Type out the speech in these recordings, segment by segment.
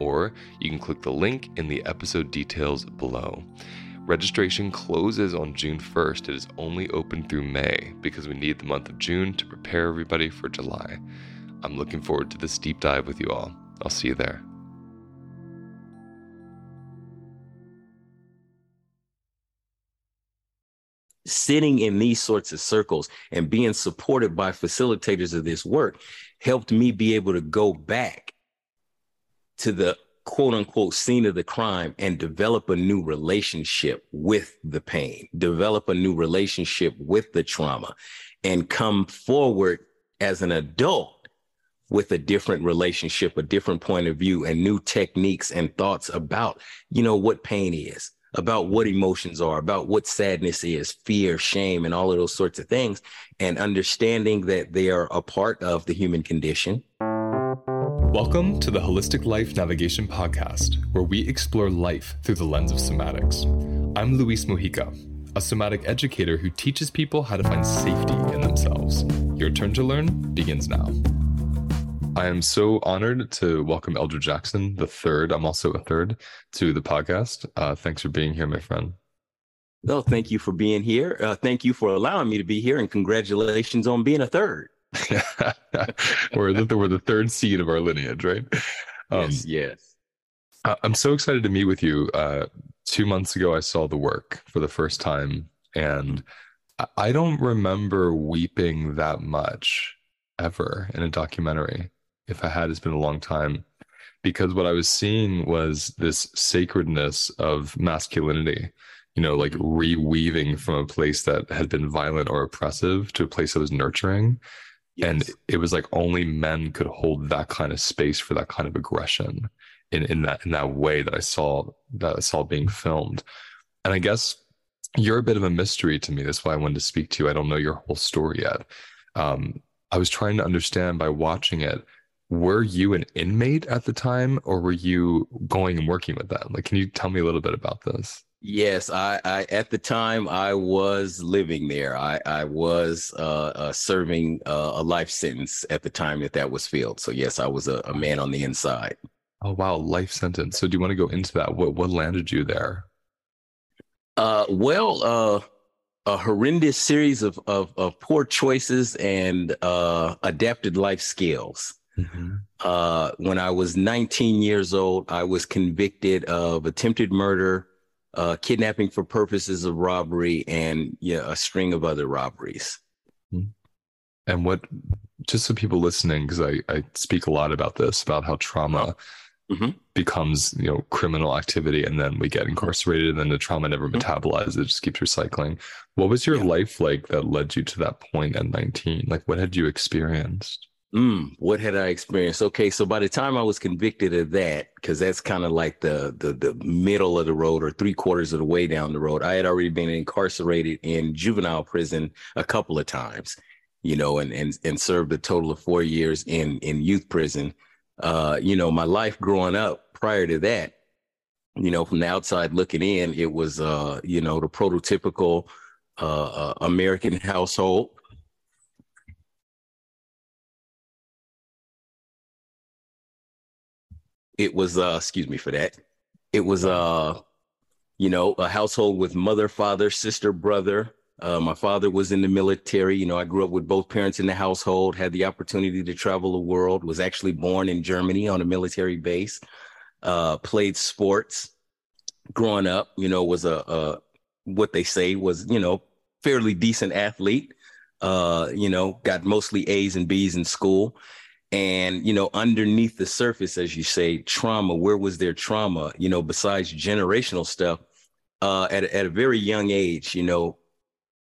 or you can click the link in the episode details below. Registration closes on June 1st. It is only open through May because we need the month of June to prepare everybody for July. I'm looking forward to this deep dive with you all. I'll see you there. Sitting in these sorts of circles and being supported by facilitators of this work helped me be able to go back to the quote unquote scene of the crime and develop a new relationship with the pain, develop a new relationship with the trauma, and come forward as an adult with a different relationship, a different point of view, and new techniques and thoughts about, you know, what pain is, about what emotions are, about what sadness is, fear, shame, and all of those sorts of things, and understanding that they are a part of the human condition Welcome to the Holistic Life Navigation Podcast, where we explore life through the lens of somatics. I'm Luis Mojica, a somatic educator who teaches people how to find safety in themselves. Your turn to learn begins now. I am so honored to welcome Eldra Jackson, the third. I'm also a third to the podcast. Uh, thanks for being here, my friend. No, thank you for being here. Uh, thank you for allowing me to be here, and congratulations on being a third. we're, the, we're the third seed of our lineage, right? Um, yes, yes. I'm so excited to meet with you. Uh, two months ago, I saw the work for the first time, and I don't remember weeping that much ever in a documentary. If I had, it's been a long time because what I was seeing was this sacredness of masculinity, you know, like reweaving from a place that had been violent or oppressive to a place that was nurturing. Yes. And it was like only men could hold that kind of space for that kind of aggression in, in that in that way that I saw that I saw being filmed. And I guess you're a bit of a mystery to me. That's why I wanted to speak to you. I don't know your whole story yet. Um, I was trying to understand by watching it. Were you an inmate at the time, or were you going and working with them? Like, can you tell me a little bit about this? Yes, I, I at the time I was living there. I I was uh, uh, serving uh, a life sentence at the time that that was filled. So yes, I was a, a man on the inside. Oh wow, life sentence. So do you want to go into that? What what landed you there? Uh, well, uh, a horrendous series of of, of poor choices and uh, adapted life skills. Mm-hmm. Uh, when I was 19 years old, I was convicted of attempted murder uh, kidnapping for purposes of robbery, and yeah, a string of other robberies. Hmm. And what, just so people listening, because I, I speak a lot about this, about how trauma mm-hmm. becomes you know criminal activity and then we get incarcerated and then the trauma never mm-hmm. metabolizes it just keeps recycling what was your yeah. life like that led you to that point at 19 like what had you experienced Mm, what had I experienced? Okay, so by the time I was convicted of that, because that's kind of like the, the the middle of the road or three quarters of the way down the road, I had already been incarcerated in juvenile prison a couple of times, you know, and and and served a total of four years in in youth prison. Uh, you know, my life growing up prior to that, you know, from the outside looking in, it was uh, you know, the prototypical uh, uh American household it was uh excuse me for that. It was uh you know a household with mother father sister brother. Uh, my father was in the military. You know i grew up with both parents in the household had the opportunity to travel the world was actually born in germany on a military base uh, played sports. Growing up you know was a, a what they say was you know fairly decent athlete. Uh, you know got mostly a's and b's in school and you know underneath the surface as you say trauma where was their trauma you know besides generational stuff uh at, at a very young age you know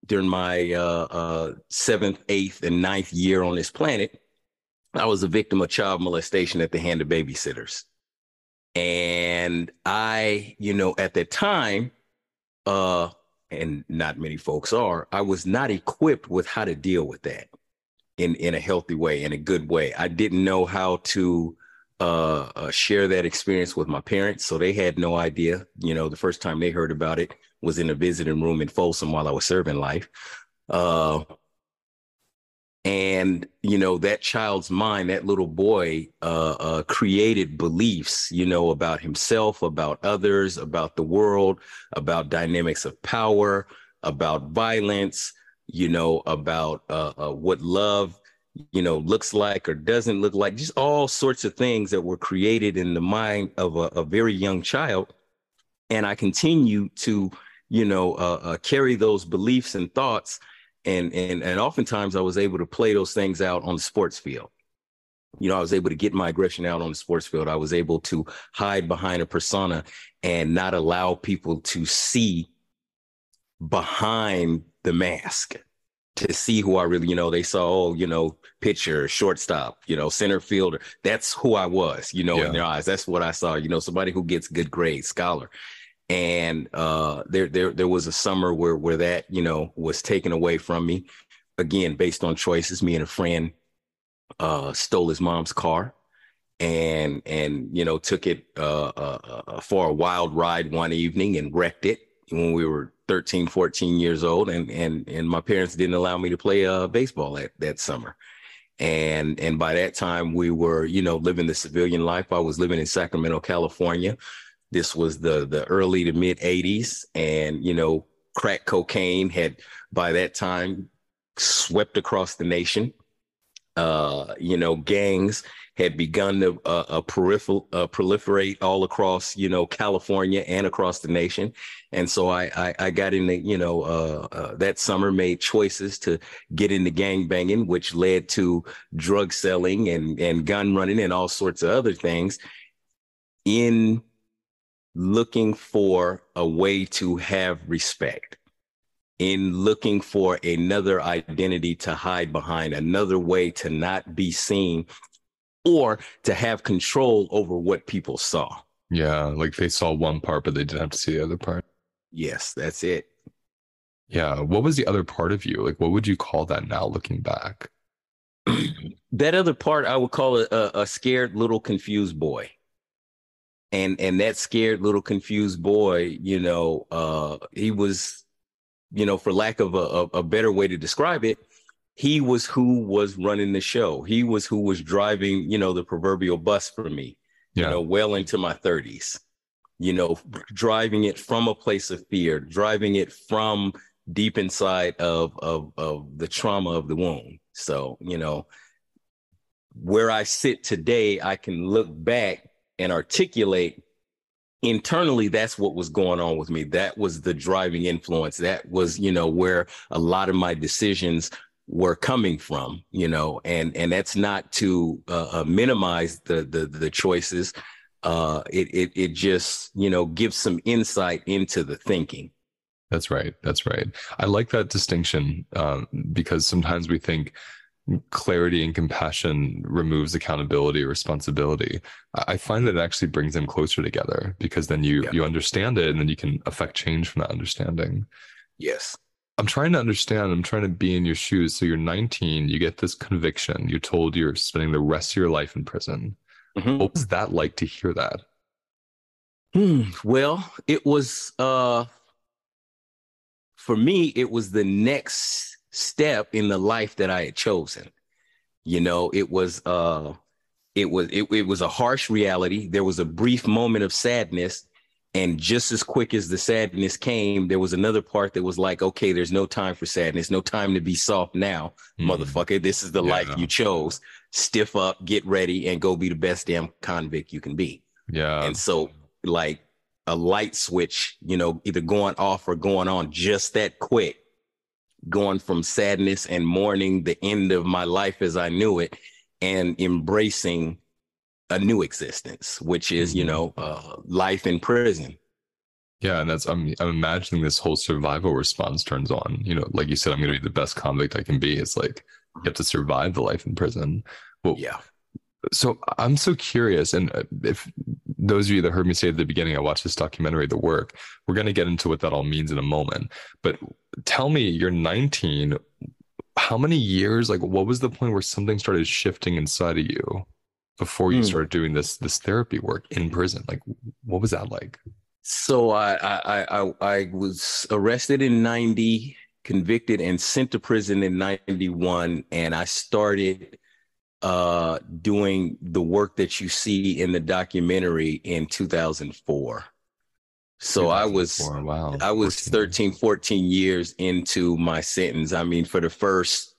during my uh, uh seventh eighth and ninth year on this planet i was a victim of child molestation at the hand of babysitters. And i you know at that time uh and not many folks are i was not equipped with how to deal with that in in a healthy way, in a good way. I didn't know how to uh, uh, share that experience with my parents, so they had no idea. You know, the first time they heard about it was in a visiting room in Folsom while I was serving life. Uh, and you know that child's mind that little boy uh, uh, created beliefs you know about himself about others about the world about dynamics of power about violence you know, about uh, uh, what love, you know, looks like or doesn't look like, just all sorts of things that were created in the mind of a, a very young child. And I continue to, you know, uh, uh, carry those beliefs and thoughts. And, and, and oftentimes I was able to play those things out on the sports field you know, I was able to get my aggression out on the sports field. I was able to hide behind a persona and not allow people to see behind the mask to see who I really, you know, they saw, oh, you know, pitcher, shortstop, you know, center fielder. That's who I was, you know, yeah. in their eyes. That's what I saw, you know, somebody who gets good grades, scholar. And uh, there, there, there was a summer where, where that, you know, was taken away from me. Again, based on choices. Me and a friend uh, stole his mom's car, and and you know took it uh, uh, uh for a wild ride one evening and wrecked it when we were 13, 14 years old, and and and my parents didn't allow me to play uh, baseball that that summer. And and by that time, we were you know living the civilian life. I was living in Sacramento, California. This was the the early to mid 80s, and you know crack cocaine had by that time swept across the nation. Uh, you know, gangs had begun to uh, uh, uh, proliferate all across, you know, California and across the nation. And so I, I, I got in the, you know, uh, uh, that summer made choices to get into gang banging, which led to drug selling and, and gun running and all sorts of other things in looking for a way to have respect in looking for another identity to hide behind, another way to not be seen or to have control over what people saw. Yeah, like they saw one part, but they didn't have to see the other part. Yes, that's it. Yeah. What was the other part of you? Like, what would you call that now looking back? that other part, I would call it a, a scared little confused boy. And and that scared little confused boy, you know, uh, he was, you know, for lack of a, a, better way to describe it, he was who was running the show. He was who was driving, you know, the proverbial bus for me, yeah. you know, well into my 30s, you know, driving it from a place of fear, driving it from deep inside of, of, of the trauma of the wound. So, you know, where I sit today, I can look back and articulate internally that's what was going on with me that was the driving influence that was you know where a lot of my decisions were coming from, you know, and and that's not to uh, uh, minimize the, the the choices uh, it it it just you know gives some insight into the thinking. That's right. That's right. I like that distinction um, because sometimes we think clarity and compassion removes accountability responsibility. I find that it actually brings them closer together because then you yeah. you understand it and then you can affect change from that understanding. Yes. I'm trying to understand. I'm trying to be in your shoes. So you're 19, you get this conviction. You're told you're spending the rest of your life in prison. Mm-hmm. What was that like to hear that? Hmm. Well, it was uh for me, it was the next step in the life that I had chosen. You know, it was uh it was it, it was a harsh reality. There was a brief moment of sadness. And just as quick as the sadness came, there was another part that was like, okay, there's no time for sadness, no time to be soft now, mm. motherfucker. This is the yeah. life you chose. Stiff up, get ready, and go be the best damn convict you can be. Yeah. And so, like, a light switch, you know, either going off or going on just that quick, going from sadness and mourning the end of my life as I knew it and embracing a new existence, which is, you mm-hmm. know, uh, life in prison. Yeah, and that's I'm I'm imagining this whole survival response turns on. You know, like you said, I'm going to be the best convict I can be. It's like you have to survive the life in prison. Well, yeah. So I'm so curious, and uh, if those of you that heard me say at the beginning, I watched this documentary, The Work. We're going to get into what that all means in a moment. But tell me, you're 19. How many years? Like, what was the point where something started shifting inside of you before you mm. started doing this this therapy work in prison? Like, what was that like? So I I I, I was arrested in 90, convicted and sent to prison in 91, and I started uh, doing the work that you see in the documentary in 2004. So 2004, I was wow, I was 13, 14 years into my sentence. I mean, for the first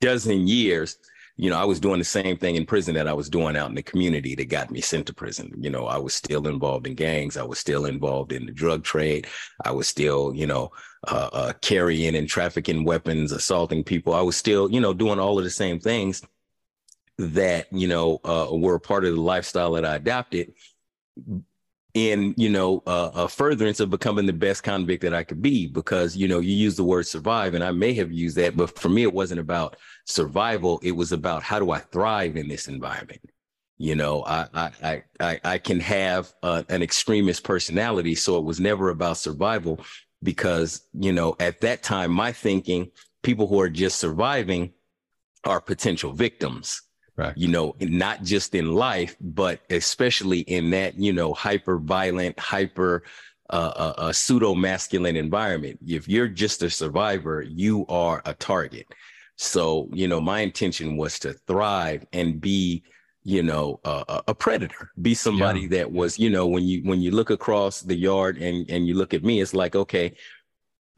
dozen years, you know, I was doing the same thing in prison that I was doing out in the community that got me sent to prison. You know, I was still involved in gangs. I was still involved in the drug trade. I was still, you know, uh, uh, carrying and trafficking weapons, assaulting people. I was still, you know, doing all of the same things that you know uh, were a part of the lifestyle that I adopted in you know uh, a furtherance of becoming the best convict that I could be because you know you use the word survive and I may have used that but for me it wasn't about survival. It was about how do I thrive in this environment? You know I I I I can have uh, an extremist personality so it was never about survival because you know at that time my thinking people who are just surviving are potential victims Right. You know, not just in life, but especially in that, you know, hyper violent, hyper uh, uh, uh pseudo masculine environment. If you're just a survivor, you are a target. So, you know, my intention was to thrive and be, you know, uh, a predator, be somebody yeah. that was, you know, when you when you look across the yard and and you look at me, it's like, okay,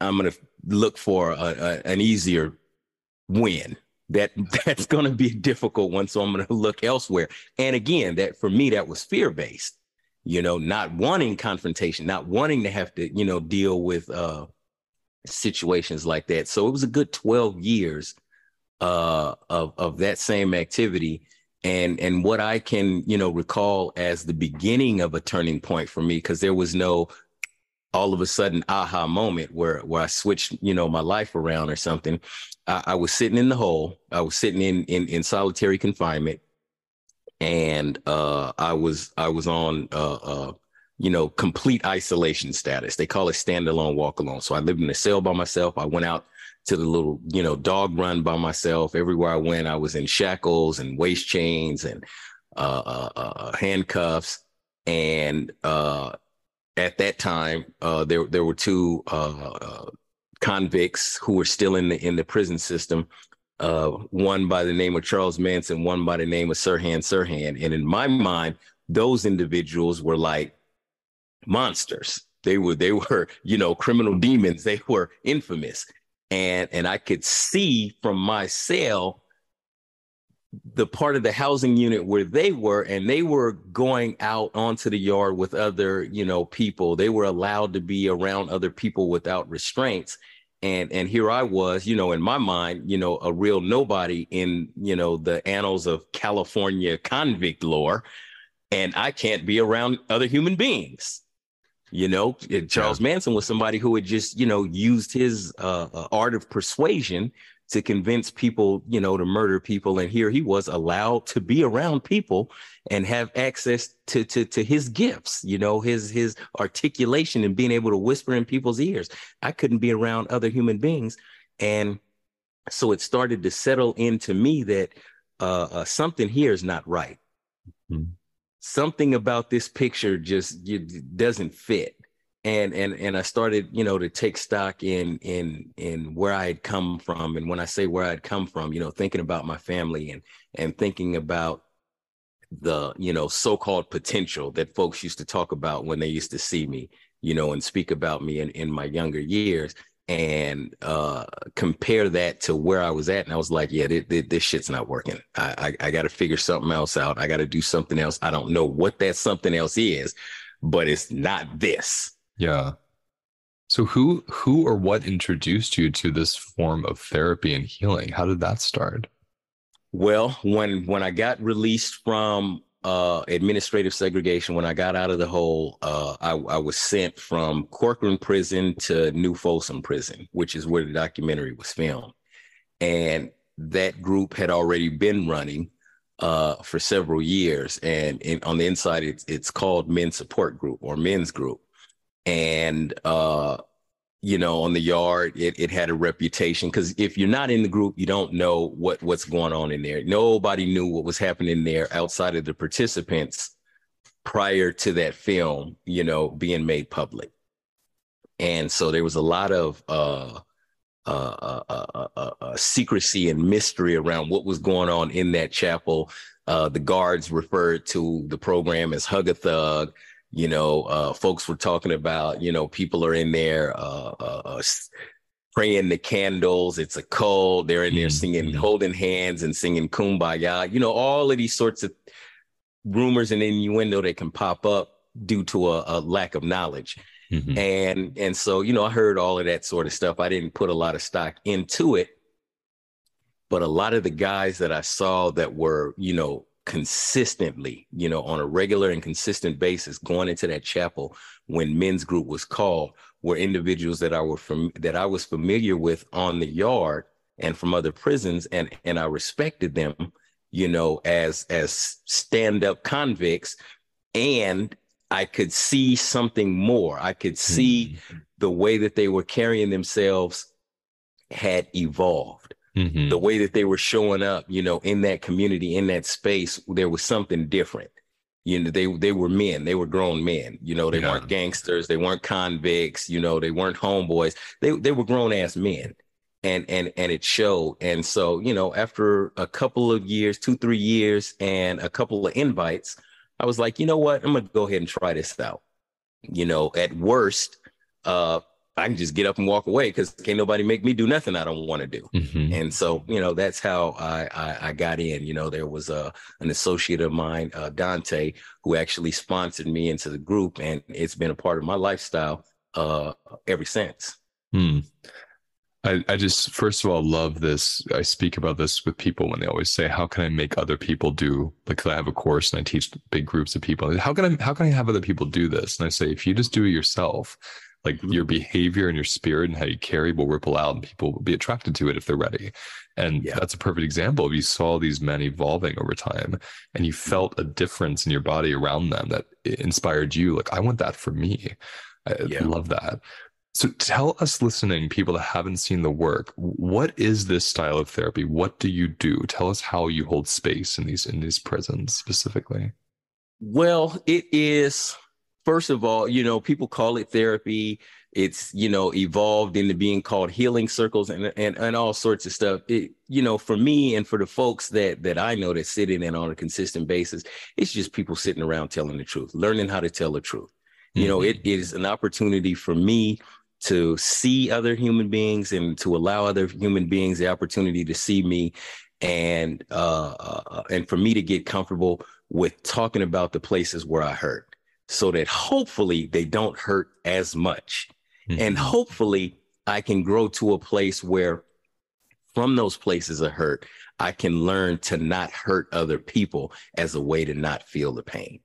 I'm gonna look for a, a, an easier win that that's going to be a difficult one so i'm going to look elsewhere. And again that for me that was fear based you know not wanting confrontation not wanting to have to you know deal with uh situations like that. So it was a good 12 years uh of of that same activity. And and what i can you know recall as the beginning of a turning point for me because there was no all of a sudden aha moment where where I switched, you know, my life around or something. I, I was sitting in the hole. I was sitting in in, in solitary confinement, and uh, I was I was on uh, uh, you know complete isolation status. They call it standalone walk alone. So I lived in a cell by myself. I went out to the little you know dog run by myself. Everywhere I went, I was in shackles and waist chains and uh, uh, uh handcuffs and at that time, there there were two convicts who were still in the in the prison system. Uh, one by the name of Charles Manson, one by the name of Sirhan Sirhan. And in my mind, those individuals were like monsters. They were they were you know criminal demons. They were infamous, and and I could see from my cell the part of the housing unit where they were and they were going out onto the yard with other you know people they were allowed to be around other people without restraints and and here i was you know in my mind you know a real nobody in you know the annals of california convict lore and I can't be around other human beings. You know, Charles. Manson was somebody who had just, you know, used his uh, uh, art of persuasion to convince people, you know, to murder people. And here he was allowed to be around people and have access to to to his gifts, you know, his his articulation and being able to whisper in people's ears. I couldn't be around other human beings, and so it started to settle into me that uh, uh, something here is not right. Mm-hmm something about this picture just doesn't fit and and and I started, you know, to take stock in in in where I had come from, and when I say where I'd come from, you know, thinking about my family and and thinking about the you know so-called potential that folks used to talk about when they used to see me, you know, and speak about me in in my younger years, and uh, compare that to where I was at. And I was like, yeah, this, this shit's not working. I, I, I got to figure something else out. I got to do something else. I don't know what that something else is, but it's not this. Yeah. So who who or what introduced you to this form of therapy and healing? How did that start? Well, when when I got released from uh, administrative segregation, when I got out of the hole, uh, I, I, was sent from Corcoran Prison to New Folsom Prison, which is where the documentary was filmed. And that group had already been running uh, for several years. And in, on the inside, it's, it's called Men's Support Group or Men's Group. And uh, you know, on the yard. It, it had a reputation because if you're not in the group, you don't know what what's going on in there. Nobody knew what was happening there outside of the participants prior to that film, you know, being made public. And so there was a lot of uh, uh, uh, uh secrecy and mystery around what was going on in that chapel. the guards referred to the program as Hug a Thug you know uh, folks were talking about you know people are in there uh, uh, uh praying the candles it's a cold they're in there mm-hmm. singing holding hands and singing kumbaya you know all of these sorts of rumors and innuendo that can pop up due to a, a lack of knowledge mm-hmm. and and so you know i heard all of that sort of stuff i didn't put a lot of stock into it but a lot of the guys that i saw that were you know consistently, you know, on a regular and consistent basis, going into that chapel when men's group was called, were individuals that I were from that I was familiar with on the yard and from other prisons, and and I respected them, you know, as as stand up convicts, and I could see something more. I could see mm-hmm. the way that they were carrying themselves had evolved mm-hmm. the way that they were showing up, you know, in that community, in that space, there was something different. You know, they they were men, they were grown men. You know, they yeah. weren't gangsters, they weren't convicts. You know, they weren't homeboys. They they were grown ass men, and and and it showed. And so, you know, after a couple of years, two three years, and a couple of invites, I was like, you know what, I'm gonna go ahead and try this out. You know, at worst, uh, I can just get up and walk away because can't nobody make me do nothing I don't want to do. Mm-hmm. And so, you know, that's how I, I, I got in. You know, there was a an associate of mine, uh, Dante, who actually sponsored me into the group, and it's been a part of my lifestyle uh, ever since. Hmm. I, I just first of all love this. I speak about this with people when they always say, "How can I make other people do?" Like I have a course and I teach big groups of people. How can I how can I have other people do this? And I say, if you just do it yourself, like your behavior and your spirit and how you carry will ripple out and people will be attracted to it if they're ready. And yeah. that's a perfect example of you saw these men evolving over time and you mm-hmm. felt a difference in your body around them that inspired you like i want that for me. I yeah. love that. So tell us listening people that haven't seen the work what is this style of therapy? What do you do? Tell us how you hold space in these in these prisons specifically. Well it is first of all, you know, people call it therapy. It's, you know, evolved into being called healing circles and and, and all sorts of stuff. It, you know, for me and for the folks that that I know that sit in it on a consistent basis, it's just people sitting around telling the truth, learning how to tell the truth. Mm-hmm. You know, it, it is an opportunity for me to see other human beings and to allow other human beings the opportunity to see me and uh, uh and for me to get comfortable with talking about the places where I hurt so that hopefully they don't hurt as much. Mm-hmm. And hopefully I can grow to a place where from those places of hurt, I can learn to not hurt other people as a way to not feel the pain.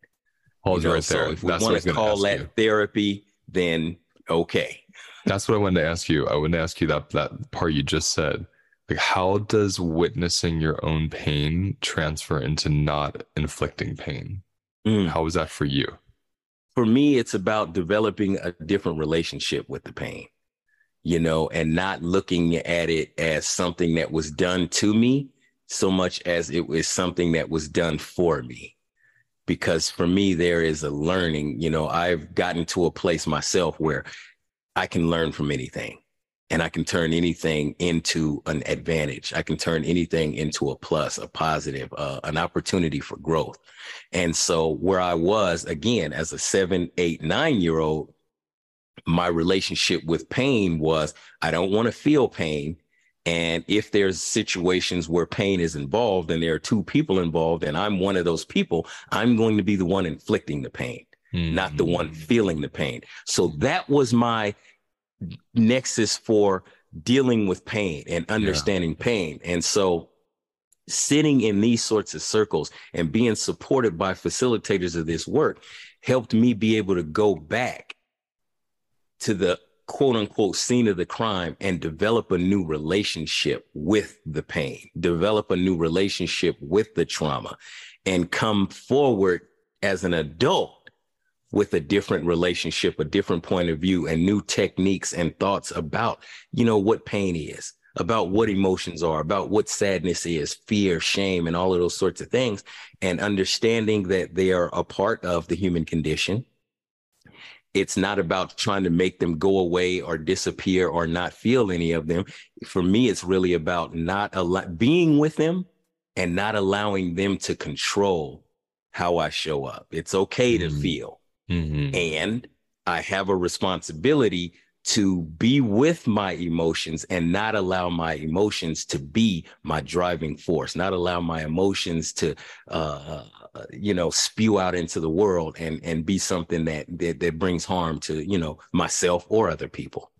Pause you know, right there. If we want to call that you. therapy, then okay. That's what I wanted to ask you. I wanted to ask you that that part you just said. Like, how does witnessing your own pain transfer into not inflicting pain? Mm. How was that for you? For me, it's about developing a different relationship with the pain, you know, and not looking at it as something that was done to me so much as it was something that was done for me. Because for me there is a learning you know i've gotten to a place myself where i can learn from anything and i can turn anything into an advantage i can turn anything into a plus a positive uh, an opportunity for growth and so where i was again as a seven eight nine year old my relationship with pain was i don't want to feel pain and if there's situations where pain is involved and there are two people involved and I'm one of those people, I'm going to be the one inflicting the pain, mm-hmm. not the one mm. feeling the pain. So that was my nexus for dealing with pain and understanding yeah. pain. And so sitting in these sorts of circles and being supported by facilitators of this work helped me be able to go back to the quote unquote scene of the crime and develop a new relationship with the pain, develop a new relationship with the trauma, and come forward as an adult with a different relationship, a different point of view, and new techniques and thoughts about, you know, what pain is, about what emotions are, about what sadness is, fear, shame, and all of those sorts of things, and understanding that they are a part of the human condition it's not about trying to make them go away or disappear or not feel any of them. For me, it's really about not al- being with them and not allowing them to control how I show up. It's okay to mm. feel. Mm-hmm. And I have a responsibility to be with my emotions and not allow my emotions to be my driving force, not allow my emotions to, uh, uh, you know, spew out into the world and and be something that, that that brings harm to you know myself or other people.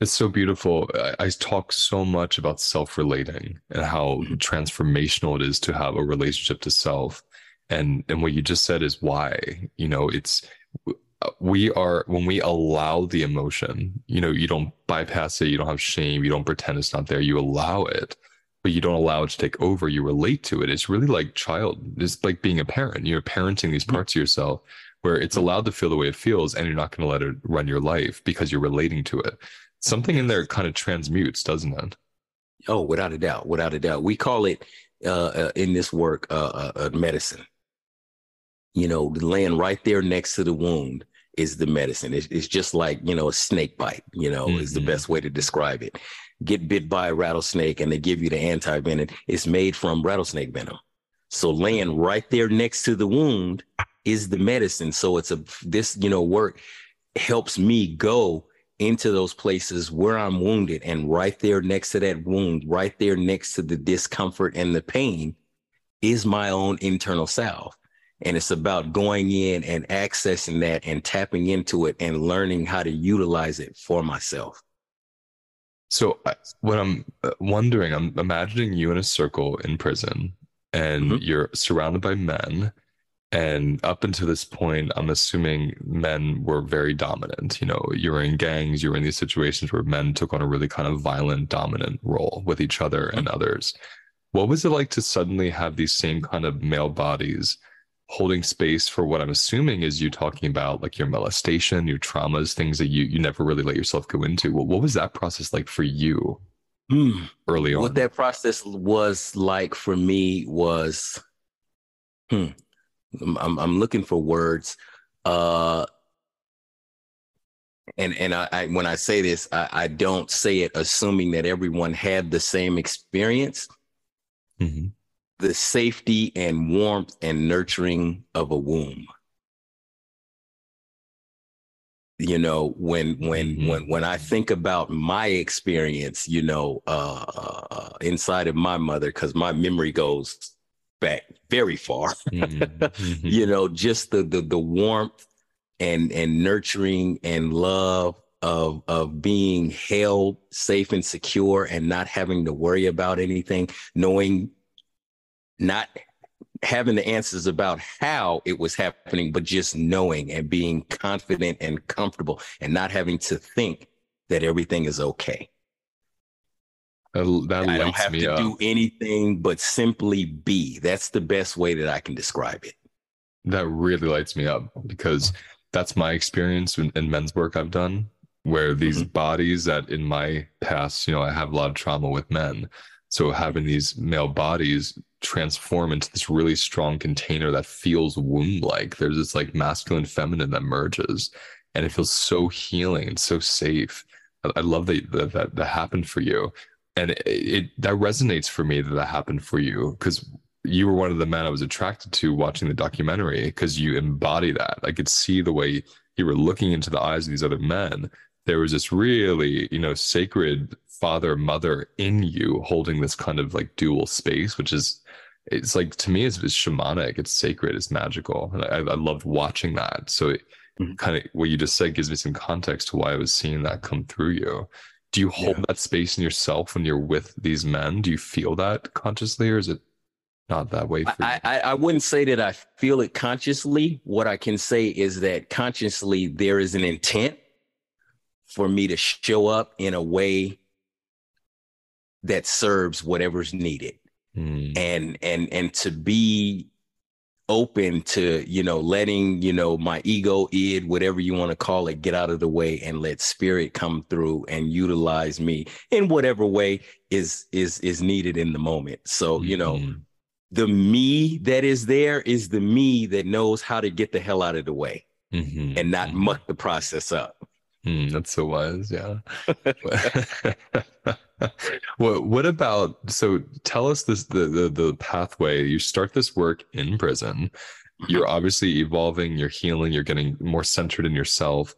It's so beautiful. I, I talk so much about self-relating and how mm-hmm. transformational it is to have a relationship to self. And and what you just said is why. You know, it's we are when we allow the emotion you know you don't bypass it you don't have shame you don't pretend it's not there you allow it but you don't allow it to take over you relate to it it's really like child it's like being a parent you're parenting these mm-hmm. parts of yourself where it's mm-hmm. allowed to feel the way it feels and you're not going to let it run your life because you're relating to it something in there kind of transmutes doesn't it oh without a doubt without a doubt we call it uh, uh in this work uh, uh, medicine you know laying right there next to the wound is the medicine. It's, it's just like, you know, a snake bite, you know, mm-hmm. is the best way to describe it. Get bit by a rattlesnake and they give you the anti venom. It's made from rattlesnake venom. So laying right there next to the wound is the medicine. So it's a, this, you know, work helps me go into those places where I'm wounded and right there next to that wound, right there next to the discomfort and the pain is my own internal self. And it's about going in and accessing that and tapping into it and learning how to utilize it for myself. So, what I'm uh, wondering, I'm imagining you in a circle in prison and mm-hmm. you're surrounded by men. And up until this point, I'm assuming men were very dominant. You know, you were in gangs, you were in these situations where men took on a really kind of violent, dominant role with each other mm-hmm. and others. What was it like to suddenly have these same kind of male bodies holding space for what I'm assuming is you talking about like your molestation, your traumas, things that you you never really let yourself go into. Well, what was that process like for you mm. early on? What that process was like for me was, hmm, I'm I'm looking for words. Uh, and and I, I when I say this, I, I, don't say it assuming that everyone had the same experience. Mm-hmm the safety and warmth and nurturing of a womb you know when when mm-hmm. when when i think about my experience you know uh, uh inside of my mother because my memory goes back very far mm-hmm. mm-hmm. you know just the, the the warmth and and nurturing and love of of being held safe and secure and not having to worry about anything knowing not having the answers about how it was happening, but just knowing and being confident and comfortable and not having to think that everything is okay. That, that I don't have to up. do anything but simply be. That's the best way that I can describe it. That really lights me up because that's my experience in, in men's work I've done, where these mm-hmm. bodies that in my past, you know, I have a lot of trauma with men. So having these male bodies transform into this really strong container that feels womb like. There's this like masculine feminine that merges and it feels so healing and so safe. I, I love that, that, that that happened for you. And it, it that resonates for me that that happened for you because you were one of the men I was attracted to watching the documentary because you embody that. I could see the way you were looking into the eyes of these other men. There was this really, you know, sacred father mother in you holding this kind of like dual space, which is it's like to me it's, it's shamanic, it's sacred, it's magical, and I, I loved watching that. So it mm-hmm. kind of what you just said gives me some context to why I was seeing that come through you. Do you hold yeah. that space in yourself when you're with these men? Do you feel that consciously, or is it not that way for you? I, I, I wouldn't say that I feel it consciously. What I can say is that consciously there is an intent for me to show up in a way that serves whatever's needed. Mm. And and and to be open to you know letting you know my ego id whatever you want to call it get out of the way and let spirit come through and utilize me in whatever way is is is needed in the moment so mm-hmm. you know mm-hmm the me that is there is the me that knows how to get the hell out of the way mm-hmm. and not mm-hmm. muck the process up. Mm, that's so wise. Yeah. what what about so tell us this the, the the pathway you start this work in prison you're mm-hmm. obviously evolving you're healing you're getting more centered in yourself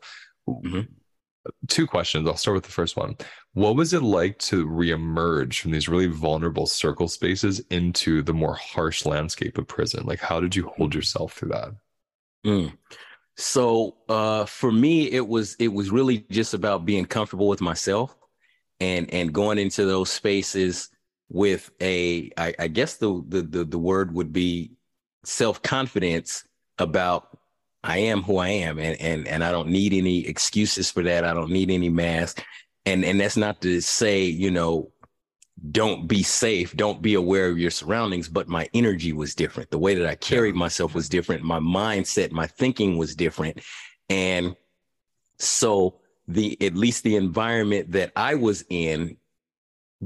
mm-hmm two questions. I'll start with the first one. What was it like to reemerge from these really vulnerable circle spaces into the more harsh landscape of prison? Like, how did you hold yourself through that? Mm. So, uh, for me, it was it was really just about being comfortable with myself and and going into those spaces with a, I, I guess the, the the the word would be self confidence about I am who I am, and and and I don't need any excuses for that. I don't need any mask, and and that's not to say you know don't be safe, don't be aware of your surroundings. But my energy was different. The way that I carried myself was different. My mindset, my thinking was different, and so the at least the environment that I was in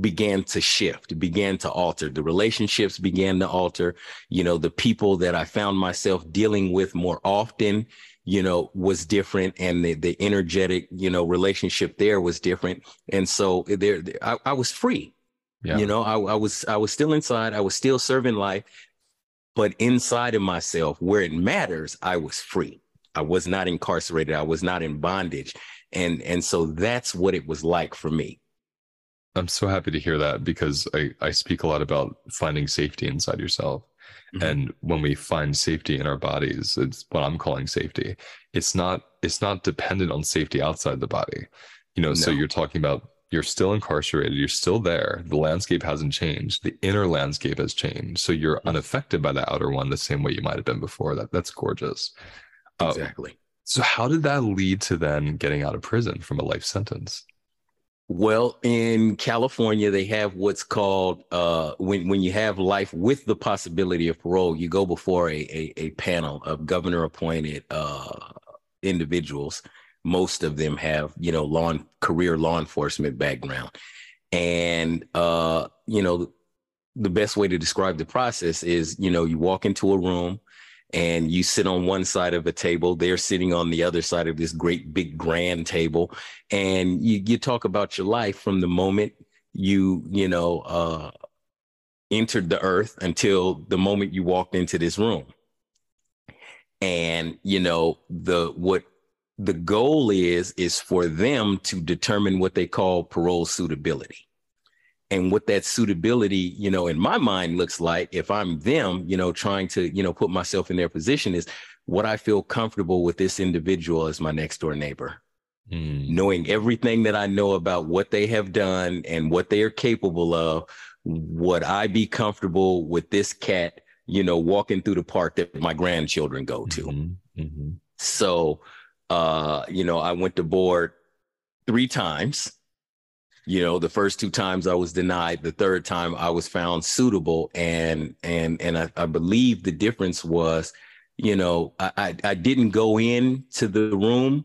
began to shift, began to alter. The relationships began to alter. You know, the people that I found myself dealing with more often, you know, was different, and the the energetic, you know, relationship there was different. And so there, I, I was free. Yeah. You know, I, I was I was still inside. I was still serving life, but inside of myself, where it matters, I was free. I was not incarcerated. I was not in bondage. And and so that's what it was like for me I'm so happy to hear that because I, I speak a lot about finding safety inside yourself. Mm-hmm. And when we find safety in our bodies, it's what I'm calling safety. It's not it's not dependent on safety outside the body. You know, no. so you're talking about you're still incarcerated, you're still there. The landscape hasn't changed. The inner landscape has changed. So you're mm-hmm. unaffected by the outer one the same way you might have been before. That that's gorgeous. Um, exactly. Um, so how did that lead to then getting out of prison from a life sentence? Well, in California, they have what's called uh, when when you have life with the possibility of parole, you go before a a, a panel of governor appointed uh, individuals. Most of them have you know law career law enforcement background, and uh, you know the best way to describe the process is you know you walk into a room and you sit on one side of a table they're sitting on the other side of this great big grand table and you, you talk about your life from the moment you you know uh entered the earth until the moment you walked into this room. And you know the what the goal is is for them to determine what they call parole suitability and what that suitability you know in my mind looks like if i'm them you know trying to you know put myself in their position is what i feel comfortable with this individual as my next door neighbor mm. knowing everything that i know about what they have done and what they are capable of would i be comfortable with this cat you know, walking through the park that my grandchildren go to. Mm-hmm. Mm-hmm. So, uh, you know, I went to board three times. You know, the first two times I was denied. The third time I was found suitable, and and and I, I believe the difference was, you know, I, I I didn't go in to the room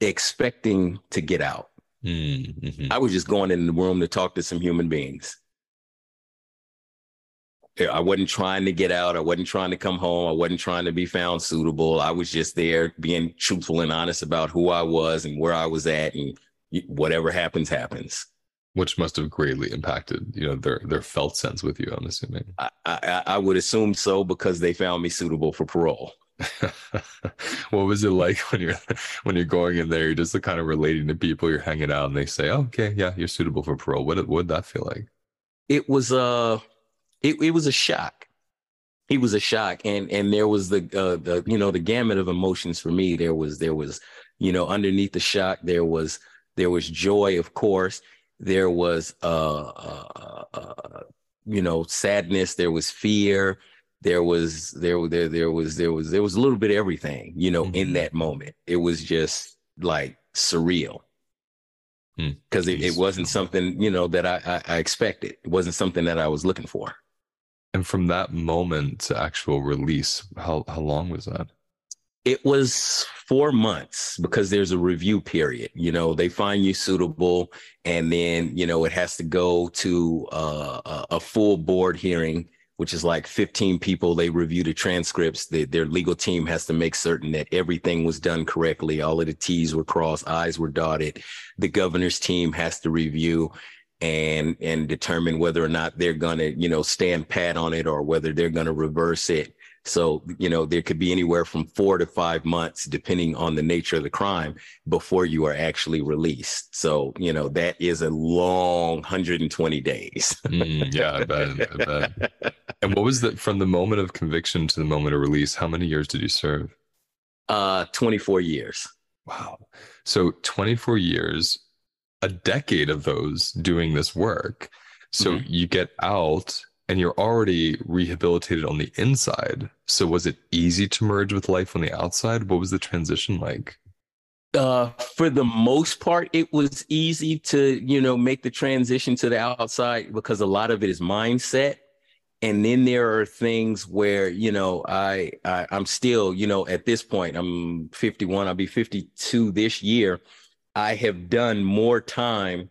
expecting to get out. Mm-hmm. I was just going in the room to talk to some human beings. I wasn't trying to get out. I wasn't trying to come home. I wasn't trying to be found suitable. I was just there being truthful and honest about who I was and where I was at, and whatever happens, happens. Which must have greatly impacted, you know, their their felt sense with you. I'm assuming. I, I, I would assume so because they found me suitable for parole. what was it like when you're when you're going in there? You're just kind of relating to people. You're hanging out, and they say, oh, "Okay, yeah, you're suitable for parole." What would that feel like? It was uh it, it was a shock. It was a shock, and and there was the uh, the you know the gamut of emotions for me. There was there was you know underneath the shock there was there was joy, of course. There was uh, uh, uh you know sadness. There was fear there was there there there was there was there was a little bit of everything you know mm-hmm. in that moment it was just like surreal because hmm. mm. it, it, wasn't something you know that I, I, I expected it wasn't something that i was looking for and from that moment to actual release how how long was that it was four months because there's a review period you know they find you suitable and then you know it has to go to uh, a full board hearing which is like 15 people. They review the transcripts. Their legal team has to make certain that everything was done correctly. All of the T's were crossed, I's were dotted. The governor's team has to review and and determine whether or not they're going to, you know, stand pat on it or whether they're going to reverse it. So, you know, there could be anywhere from four to five months, depending on the nature of the crime, before you are actually released. So, you know, that is a long 120 days. mm, yeah, I bet, I bet. And what was that from the moment of conviction to the moment of release? How many years did you serve? Uh, 24 years. Wow. So 24 years, a decade of those doing this work. So mm-hmm. you get out and you're already rehabilitated on the inside. So was it easy to merge with life on the outside? What was the transition like? Uh, for the most part, it was easy to, you know, make the transition to the outside because a lot of it is mindset. And then there are things where, you know, I, I I'm still, you know, at this point, I'm 51, I'll be 52 this year. I have done more time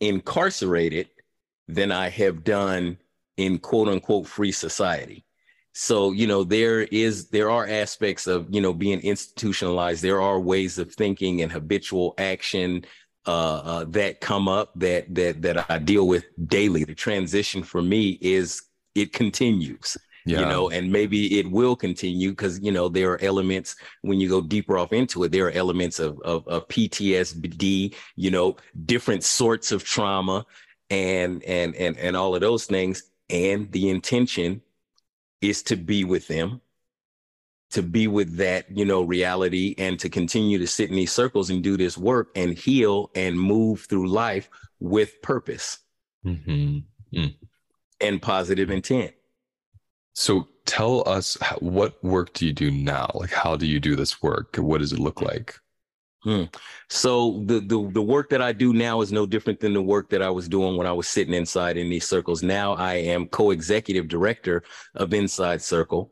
incarcerated than I have done in quote unquote free society. So, you know, there is, there are aspects of, you know, being institutionalized. There are ways of thinking and habitual action uh, uh, that come up that, that, that I deal with daily. The transition for me is it continues. Yeah. you know and maybe it will continue because you know there are elements when you go deeper off into it there are elements of, of, of ptsd you know different sorts of trauma and and and and all of those things. And the intention is to be with them to be with that you know reality and to continue to sit in these circles and do this work and heal and move through life with purpose mm-hmm. mm. and positive intent. So tell us what work do you do now? Like how do you do this work? What does it look like Hmm. So the, the the work that I do now is no different than the work that I was doing when I was sitting inside in these circles. Now I am co-executive director of Inside Circle,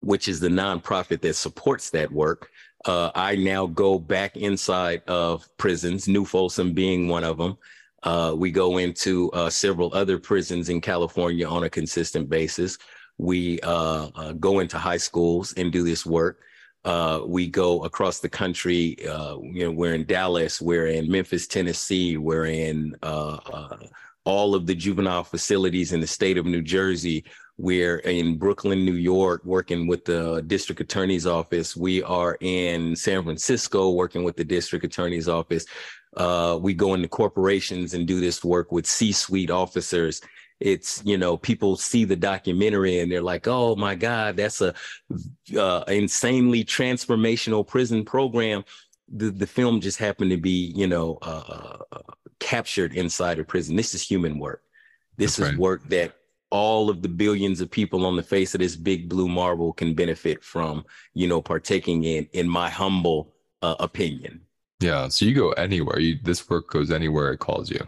which is the nonprofit that supports that work. Uh, I now go back inside of prisons, New Folsom being one of them. Uh, we go into uh, several other prisons in California on a consistent basis. We uh, uh, go into high schools and do this work. Uh, we go across the country. Uh, you know, we're in Dallas, we're in Memphis, Tennessee, we're in uh, uh, all of the juvenile facilities in the state of New Jersey. We're in Brooklyn, New York, working with the district attorney's office. We are in San Francisco, working with the district attorney's office. Uh, we go into corporations and do this work with C-suite officers it's you know people see the documentary and they're like oh my god that's a uh, insanely transformational prison program the, the film just happened to be you know uh, uh captured inside a prison this is human work this that's is right. work that all of the billions of people on the face of this big blue marble can benefit from, you know, partaking in, in my humble uh, opinion. Yeah. So you go anywhere. You, this work goes anywhere it calls you.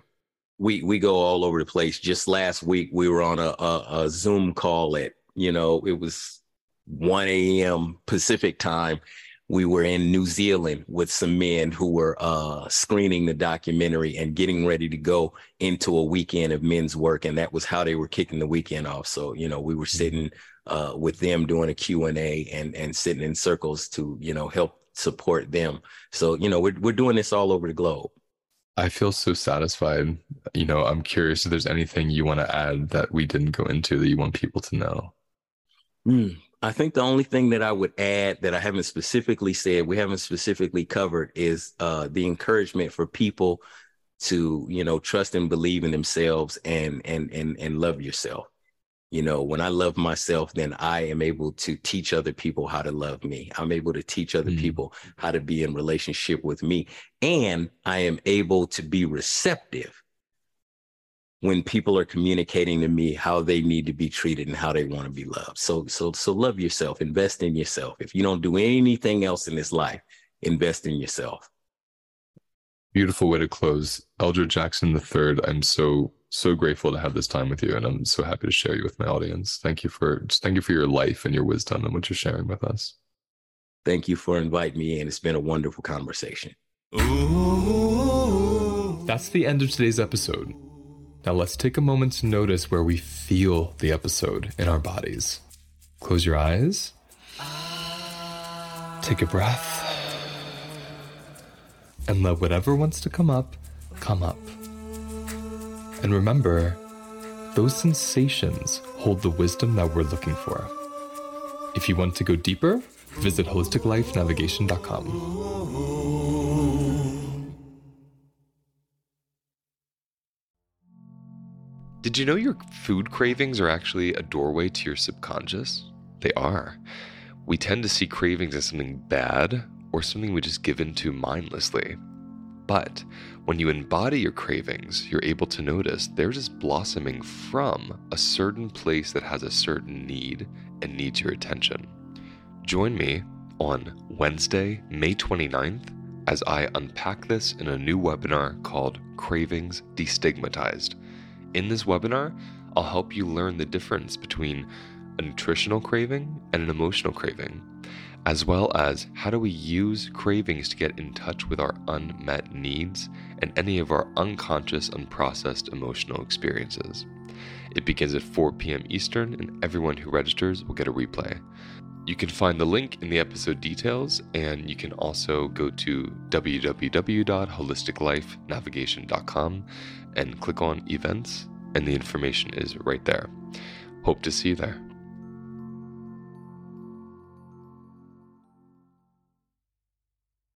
We we go all over the place. Just last week we were on a, a, a Zoom call at you know it was 1 a.m. Pacific time. We were in New Zealand with some men who were uh, screening the documentary and getting ready to go into a weekend of men's work, and that was how they were kicking the weekend off. So you know we were mm-hmm. sitting uh, with them doing a Q and A and and sitting in circles to you know help support them. So, you know, we're, we're doing this all over the globe. I feel so satisfied. You know, I'm curious if there's anything you want to add that we didn't go into that you want people to know. Mm, I think the only thing that I would add that I haven't specifically said, we haven't specifically covered, is uh, the encouragement for people to, you know, trust and believe in themselves and and and and love yourself. You know, when I love myself, then I am able to teach other people how to love me. I'm able to teach other mm. people how to be in relationship with me. And I am able to be receptive when people are communicating to me how they need to be treated and how they want to be loved. So so so love yourself, invest in yourself. If you don't do anything else in this life, invest in yourself. Beautiful way to close. Eldra Jackson III, I'm so so grateful to have this time with you and i'm so happy to share you with my audience. Thank you for thank you for your life and your wisdom and what you're sharing with us. Thank you for inviting me and it's been a wonderful conversation. That's the end of today's episode. Now let's take a moment to notice where we feel the episode in our bodies. Close your eyes. Take a breath. And let whatever wants to come up come up and remember, those sensations hold the wisdom that we're looking for. If you want to go deeper, visit holisticlifenavigation.com. Did you know your food cravings are actually a doorway to your subconscious? They are. We tend to see cravings as something bad or something we just give into mindlessly. But when you embody your cravings, you're able to notice they're just blossoming from a certain place that has a certain need and needs your attention. Join me on Wednesday, May 29th, as I unpack this in a new webinar called Cravings Destigmatized. In this webinar, I'll help you learn the difference between a nutritional craving and an emotional craving as well as how do we use cravings to get in touch with our unmet needs and any of our unconscious, unprocessed emotional experiences. It begins at 4 p.m. Eastern, and everyone who registers will get a replay. You can find the link in the episode details, and you can also go to www.holisticlifenavigation.com and click on events, and the information is right there. Hope to see you there.